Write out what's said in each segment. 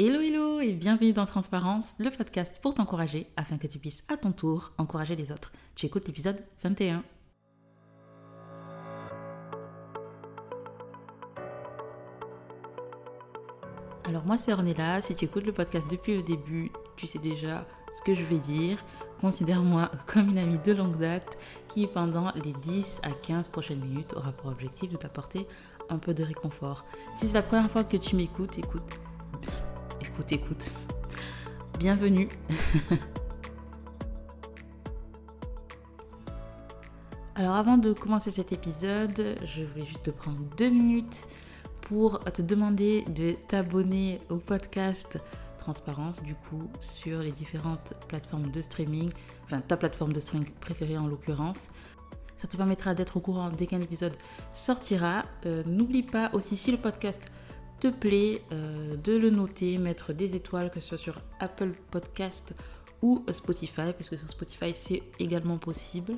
Hello hello et bienvenue dans Transparence, le podcast pour t'encourager afin que tu puisses à ton tour encourager les autres. Tu écoutes l'épisode 21. Alors moi c'est Ornella, si tu écoutes le podcast depuis le début, tu sais déjà ce que je vais dire. Considère-moi comme une amie de longue date qui pendant les 10 à 15 prochaines minutes aura pour objectif de t'apporter un peu de réconfort. Si c'est la première fois que tu m'écoutes, écoute, écoute. Bienvenue. Alors avant de commencer cet épisode, je voulais juste te prendre deux minutes pour te demander de t'abonner au podcast Transparence, du coup, sur les différentes plateformes de streaming, enfin ta plateforme de streaming préférée en l'occurrence. Ça te permettra d'être au courant dès qu'un épisode sortira. Euh, n'oublie pas aussi si le podcast te plaît euh, de le noter, mettre des étoiles, que ce soit sur Apple Podcast ou Spotify, puisque sur Spotify c'est également possible,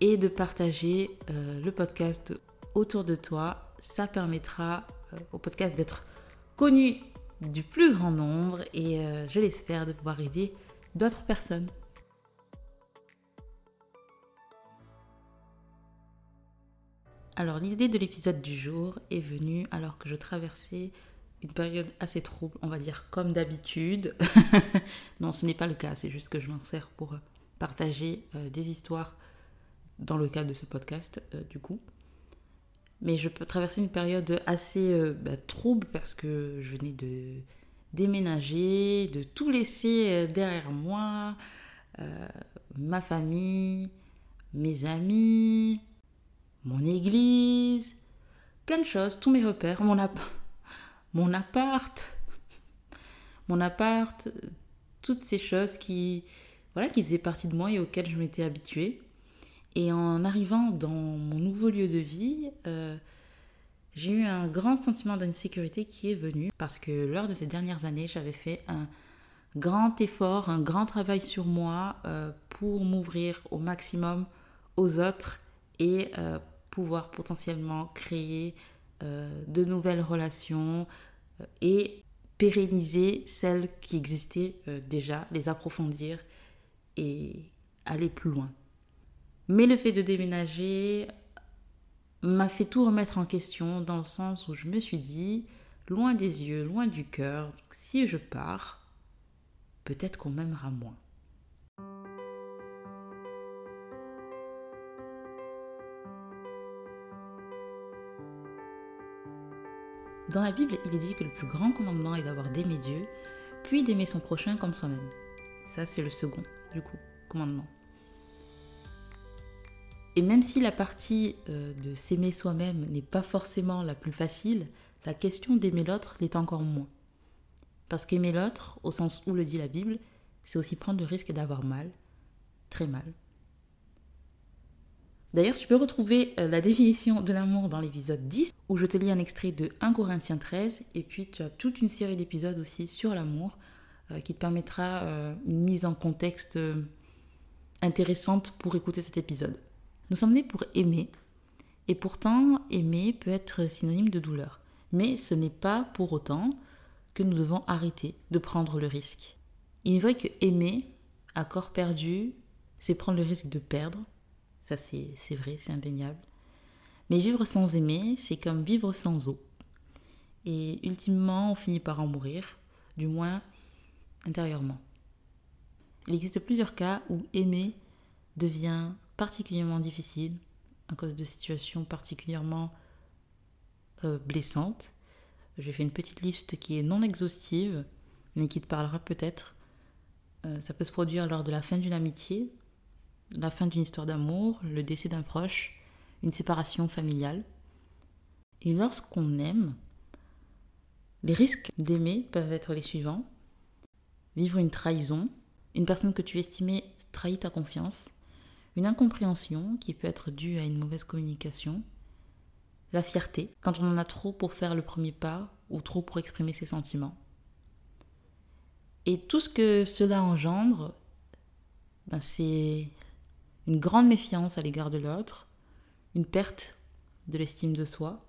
et de partager euh, le podcast autour de toi. Ça permettra euh, au podcast d'être connu du plus grand nombre et je l'espère de pouvoir aider d'autres personnes. Alors l'idée de l'épisode du jour est venue alors que je traversais une période assez trouble, on va dire comme d'habitude. non, ce n'est pas le cas, c'est juste que je m'en sers pour partager euh, des histoires dans le cadre de ce podcast, euh, du coup. Mais je peux traverser une période assez euh, bah, trouble parce que je venais de déménager, de tout laisser derrière moi, ma famille, mes amis, mon église, plein de choses, tous mes repères, mon, mon appart, mon appart, toutes ces choses qui, voilà, qui faisaient partie de moi et auxquelles je m'étais habituée. Et en arrivant dans mon nouveau lieu de vie, euh, j'ai eu un grand sentiment d'insécurité qui est venu parce que lors de ces dernières années, j'avais fait un grand effort, un grand travail sur moi euh, pour m'ouvrir au maximum aux autres et euh, pouvoir potentiellement créer euh, de nouvelles relations euh, et pérenniser celles qui existaient euh, déjà, les approfondir et aller plus loin. Mais le fait de déménager m'a fait tout remettre en question dans le sens où je me suis dit, loin des yeux, loin du cœur, si je pars, peut-être qu'on m'aimera moins. Dans la Bible, il est dit que le plus grand commandement est d'avoir d'aimer Dieu, puis d'aimer son prochain comme soi-même. Ça, c'est le second, du coup, commandement. Et même si la partie euh, de s'aimer soi-même n'est pas forcément la plus facile, la question d'aimer l'autre l'est encore moins. Parce qu'aimer l'autre, au sens où le dit la Bible, c'est aussi prendre le risque d'avoir mal, très mal. D'ailleurs, tu peux retrouver euh, la définition de l'amour dans l'épisode 10, où je te lis un extrait de 1 Corinthiens 13, et puis tu as toute une série d'épisodes aussi sur l'amour, euh, qui te permettra euh, une mise en contexte intéressante pour écouter cet épisode. Nous sommes nés pour aimer, et pourtant aimer peut être synonyme de douleur. Mais ce n'est pas pour autant que nous devons arrêter de prendre le risque. Il est vrai que aimer à corps perdu, c'est prendre le risque de perdre, ça, c'est vrai, c'est indéniable. Mais vivre sans aimer, c'est comme vivre sans eau. Et ultimement, on finit par en mourir, du moins intérieurement. Il existe plusieurs cas où aimer devient particulièrement difficile à cause de situations particulièrement euh, blessantes. J'ai fait une petite liste qui est non exhaustive, mais qui te parlera peut-être. Euh, ça peut se produire lors de la fin d'une amitié, la fin d'une histoire d'amour, le décès d'un proche, une séparation familiale. Et lorsqu'on aime, les risques d'aimer peuvent être les suivants. Vivre une trahison, une personne que tu estimais trahit ta confiance, une incompréhension qui peut être due à une mauvaise communication, la fierté, quand on en a trop pour faire le premier pas ou trop pour exprimer ses sentiments. Et tout ce que cela engendre, ben c'est une grande méfiance à l'égard de l'autre, une perte de l'estime de soi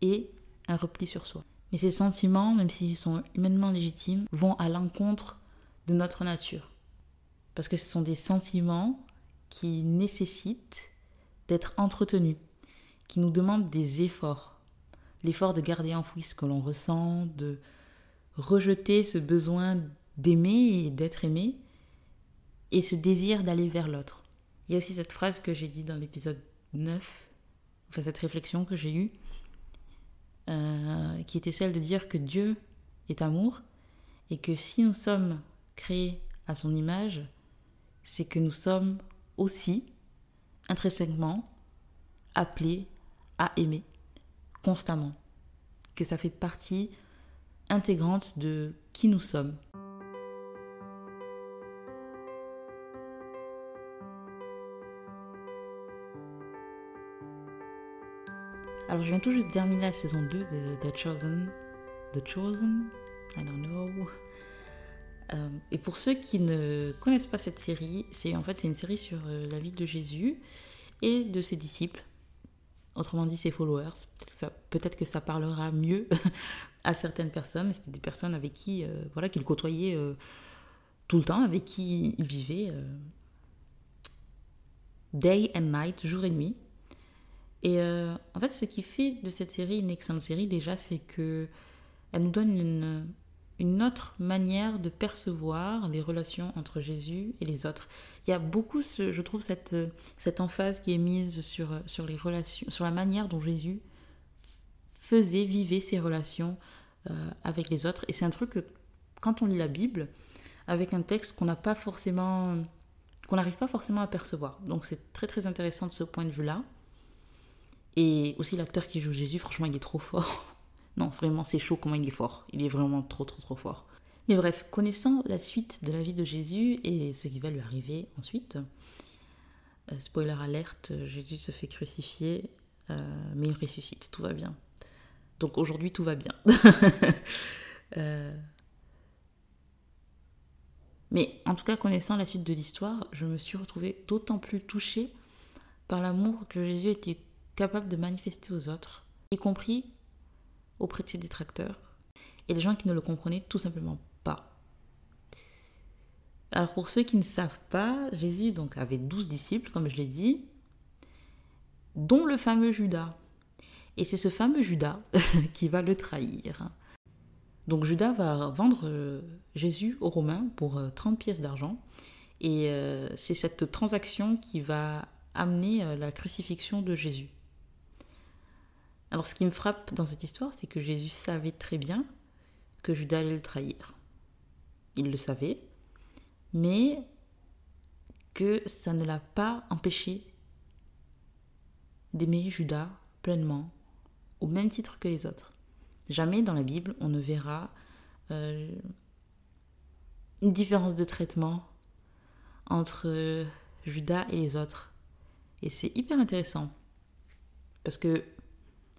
et un repli sur soi. Mais ces sentiments, même s'ils sont humainement légitimes, vont à l'encontre de notre nature. Parce que ce sont des sentiments qui nécessitent d'être entretenus, qui nous demandent des efforts. L'effort de garder enfoui ce que l'on ressent, de rejeter ce besoin d'aimer et d'être aimé, et ce désir d'aller vers l'autre. Il y a aussi cette phrase que j'ai dit dans l'épisode 9, enfin cette réflexion que j'ai eue, euh, qui était celle de dire que Dieu est amour et que si nous sommes créés à son image, c'est que nous sommes aussi intrinsèquement appelés à aimer constamment, que ça fait partie intégrante de qui nous sommes. Alors je viens tout juste de terminer la saison 2 de The Chosen. The Chosen I don't know. Euh, et pour ceux qui ne connaissent pas cette série, c'est en fait c'est une série sur euh, la vie de Jésus et de ses disciples, autrement dit ses followers. Peut-être que ça parlera mieux à certaines personnes. C'était des personnes avec qui, euh, voilà, qu'il côtoyait tout le temps, avec qui il vivait day and night, jour et nuit. Et euh, en fait, ce qui fait de cette série une excellente série, déjà, c'est que elle nous donne une, une autre manière de percevoir les relations entre Jésus et les autres. Il y a beaucoup, je trouve, cette, cette emphase qui est mise sur, sur les relations, sur la manière dont Jésus faisait, vivait ses relations euh, avec les autres. Et c'est un truc que, quand on lit la Bible, avec un texte qu'on n'a pas forcément, qu'on n'arrive pas forcément à percevoir. Donc c'est très très intéressant de ce point de vue-là. Et aussi l'acteur qui joue Jésus, franchement, il est trop fort. Non, vraiment, c'est chaud comment il est fort. Il est vraiment trop, trop, trop fort. Mais bref, connaissant la suite de la vie de Jésus et ce qui va lui arriver ensuite, euh, spoiler alerte, Jésus se fait crucifier, euh, mais il ressuscite, tout va bien. Donc aujourd'hui, tout va bien. Euh, mais en tout cas, connaissant la suite de l'histoire, je me suis retrouvée d'autant plus touchée par l'amour que Jésus était capable de manifester aux autres, y compris auprès de ses détracteurs et les gens qui ne le comprenaient tout simplement pas. Alors pour ceux qui ne savent pas, Jésus donc avait douze disciples, comme je l'ai dit, dont le fameux Judas. Et c'est ce fameux Judas qui va le trahir. Donc Judas va vendre euh, Jésus aux Romains pour 30 euh, pièces d'argent. Et euh, c'est cette transaction qui va amener la crucifixion de Jésus. Alors ce qui me frappe dans cette histoire, c'est que Jésus savait très bien que Judas allait le trahir. Il le savait, mais que ça ne l'a pas empêché d'aimer Judas pleinement, au même titre que les autres. Jamais dans la Bible on ne verra euh, une différence de traitement entre Judas et les autres. Et c'est hyper intéressant. Parce que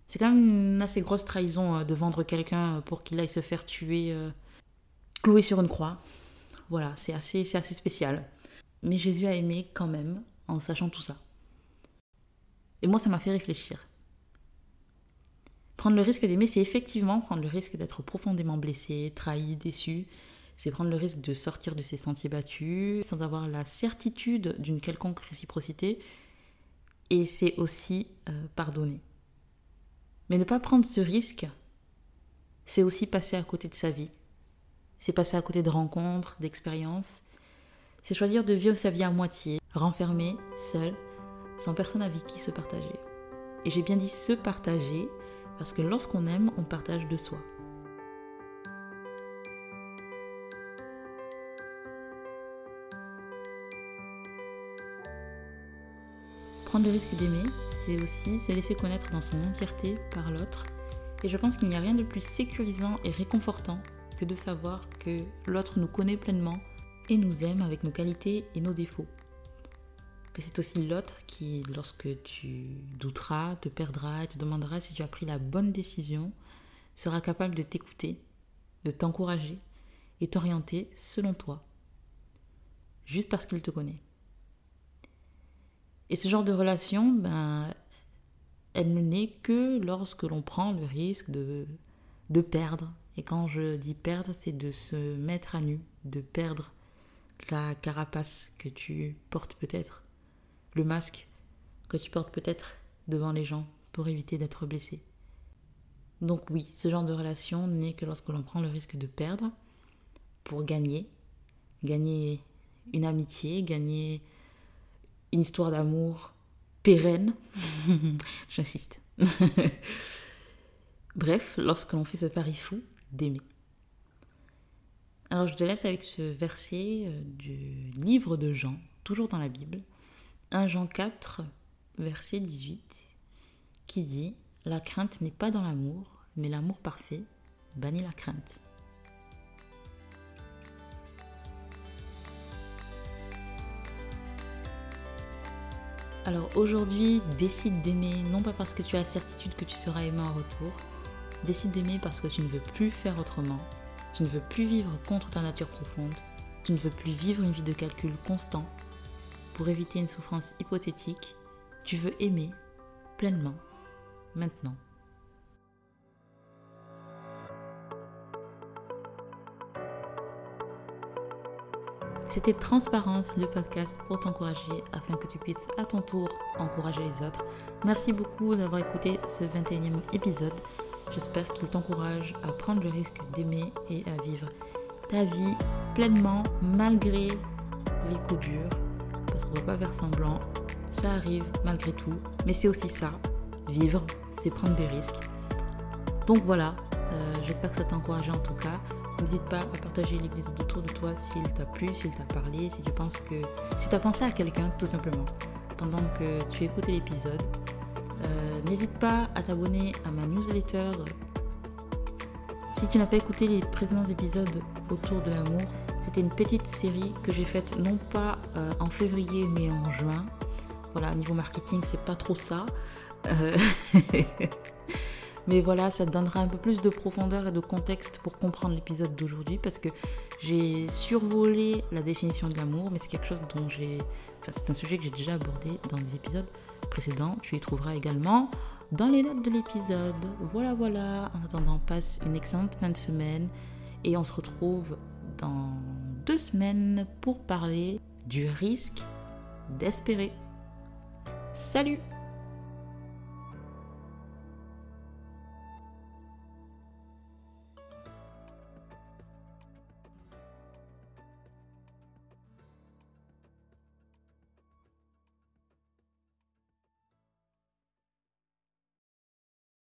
c'est quand même une assez grosse trahison euh, de vendre quelqu'un euh, pour qu'il aille se faire tuer, euh, cloué sur une croix. Voilà, c'est assez, c'est assez spécial. Mais Jésus a aimé quand même en sachant tout ça. Et moi, ça m'a fait réfléchir. Prendre le risque d'aimer, c'est effectivement prendre le risque d'être profondément blessé, trahi, déçu. C'est prendre le risque de sortir de ses sentiers battus sans avoir la certitude d'une quelconque réciprocité. Et c'est aussi pardonner. Mais ne pas prendre ce risque, c'est aussi passer à côté de sa vie. C'est passer à côté de rencontres, d'expériences. C'est choisir de vivre sa vie à moitié, renfermé, seul, sans personne avec qui se partager. Et j'ai bien dit se partager parce que lorsqu'on aime, on partage de soi. Prendre le risque d'aimer, c'est aussi se laisser connaître dans son entièreté par l'autre. Et je pense qu'il n'y a rien de plus sécurisant et réconfortant que de savoir que l'autre nous connaît pleinement et nous aime avec nos qualités et nos défauts. Que c'est aussi l'autre qui, lorsque tu douteras, te perdras et te demandera si tu as pris la bonne décision, sera capable de t'écouter, de t'encourager et t'orienter selon toi, juste parce qu'il te connaît. Et ce genre de relation, ben, elle ne naît que lorsque l'on prend le risque de de perdre. Et quand je dis perdre, c'est de se mettre à nu, de perdre la carapace que tu portes peut-être, le masque que tu portes peut-être devant les gens pour éviter d'être blessé. Donc oui, ce genre de relation n'est que lorsque l'on prend le risque de perdre pour gagner, gagner une amitié, gagner une histoire d'amour pérenne. J'insiste. Bref, lorsque l'on fait ce pari fou d'aimer. Alors je te laisse avec ce verset euh, du livre de Jean, toujours dans la Bible, 1 Jean 4, verset 18, qui dit La crainte n'est pas dans l'amour, mais l'amour parfait bannit la crainte. Alors aujourd'hui, décide d'aimer, non pas parce que tu as la certitude que tu seras aimé en retour, décide d'aimer parce que tu ne veux plus faire autrement, tu ne veux plus vivre contre ta nature profonde, tu ne veux plus vivre une vie de calcul constant pour éviter une souffrance hypothétique, tu veux aimer pleinement, maintenant. C'était Transparence, le podcast pour t'encourager afin que tu puisses à ton tour encourager les autres. Merci beaucoup d'avoir écouté ce 21e épisode. J'espère qu'il t'encourage à prendre le risque d'aimer et à vivre ta vie pleinement malgré les coups durs. Parce qu'on ne va pas faire semblant. Ça arrive malgré tout. Mais c'est aussi ça. Vivre, c'est prendre des risques. Donc voilà, euh, j'espère que ça t'a encouragé en tout cas. N'hésite pas à partager l'épisode autour de toi s'il t'a plu, s'il t'a parlé, si tu penses que. Si tu as pensé à quelqu'un, tout simplement, pendant que tu écoutais l'épisode. Euh, n'hésite pas à t'abonner à ma newsletter. Si tu n'as pas écouté les précédents épisodes autour de l'amour, c'était une petite série que j'ai faite non pas euh, en février mais en juin. Voilà, niveau marketing, c'est pas trop ça. Euh, Mais voilà, ça donnera un peu plus de profondeur et de contexte pour comprendre l'épisode d'aujourd'hui parce que j'ai survolé la définition de l'amour, mais c'est quelque chose dont j'ai. Enfin, c'est un sujet que j'ai déjà abordé dans les épisodes précédents. Tu y trouveras également dans les notes de l'épisode. Voilà, voilà. En attendant, passe une excellente fin de semaine et on se retrouve dans deux semaines pour parler du risque d'espérer. Salut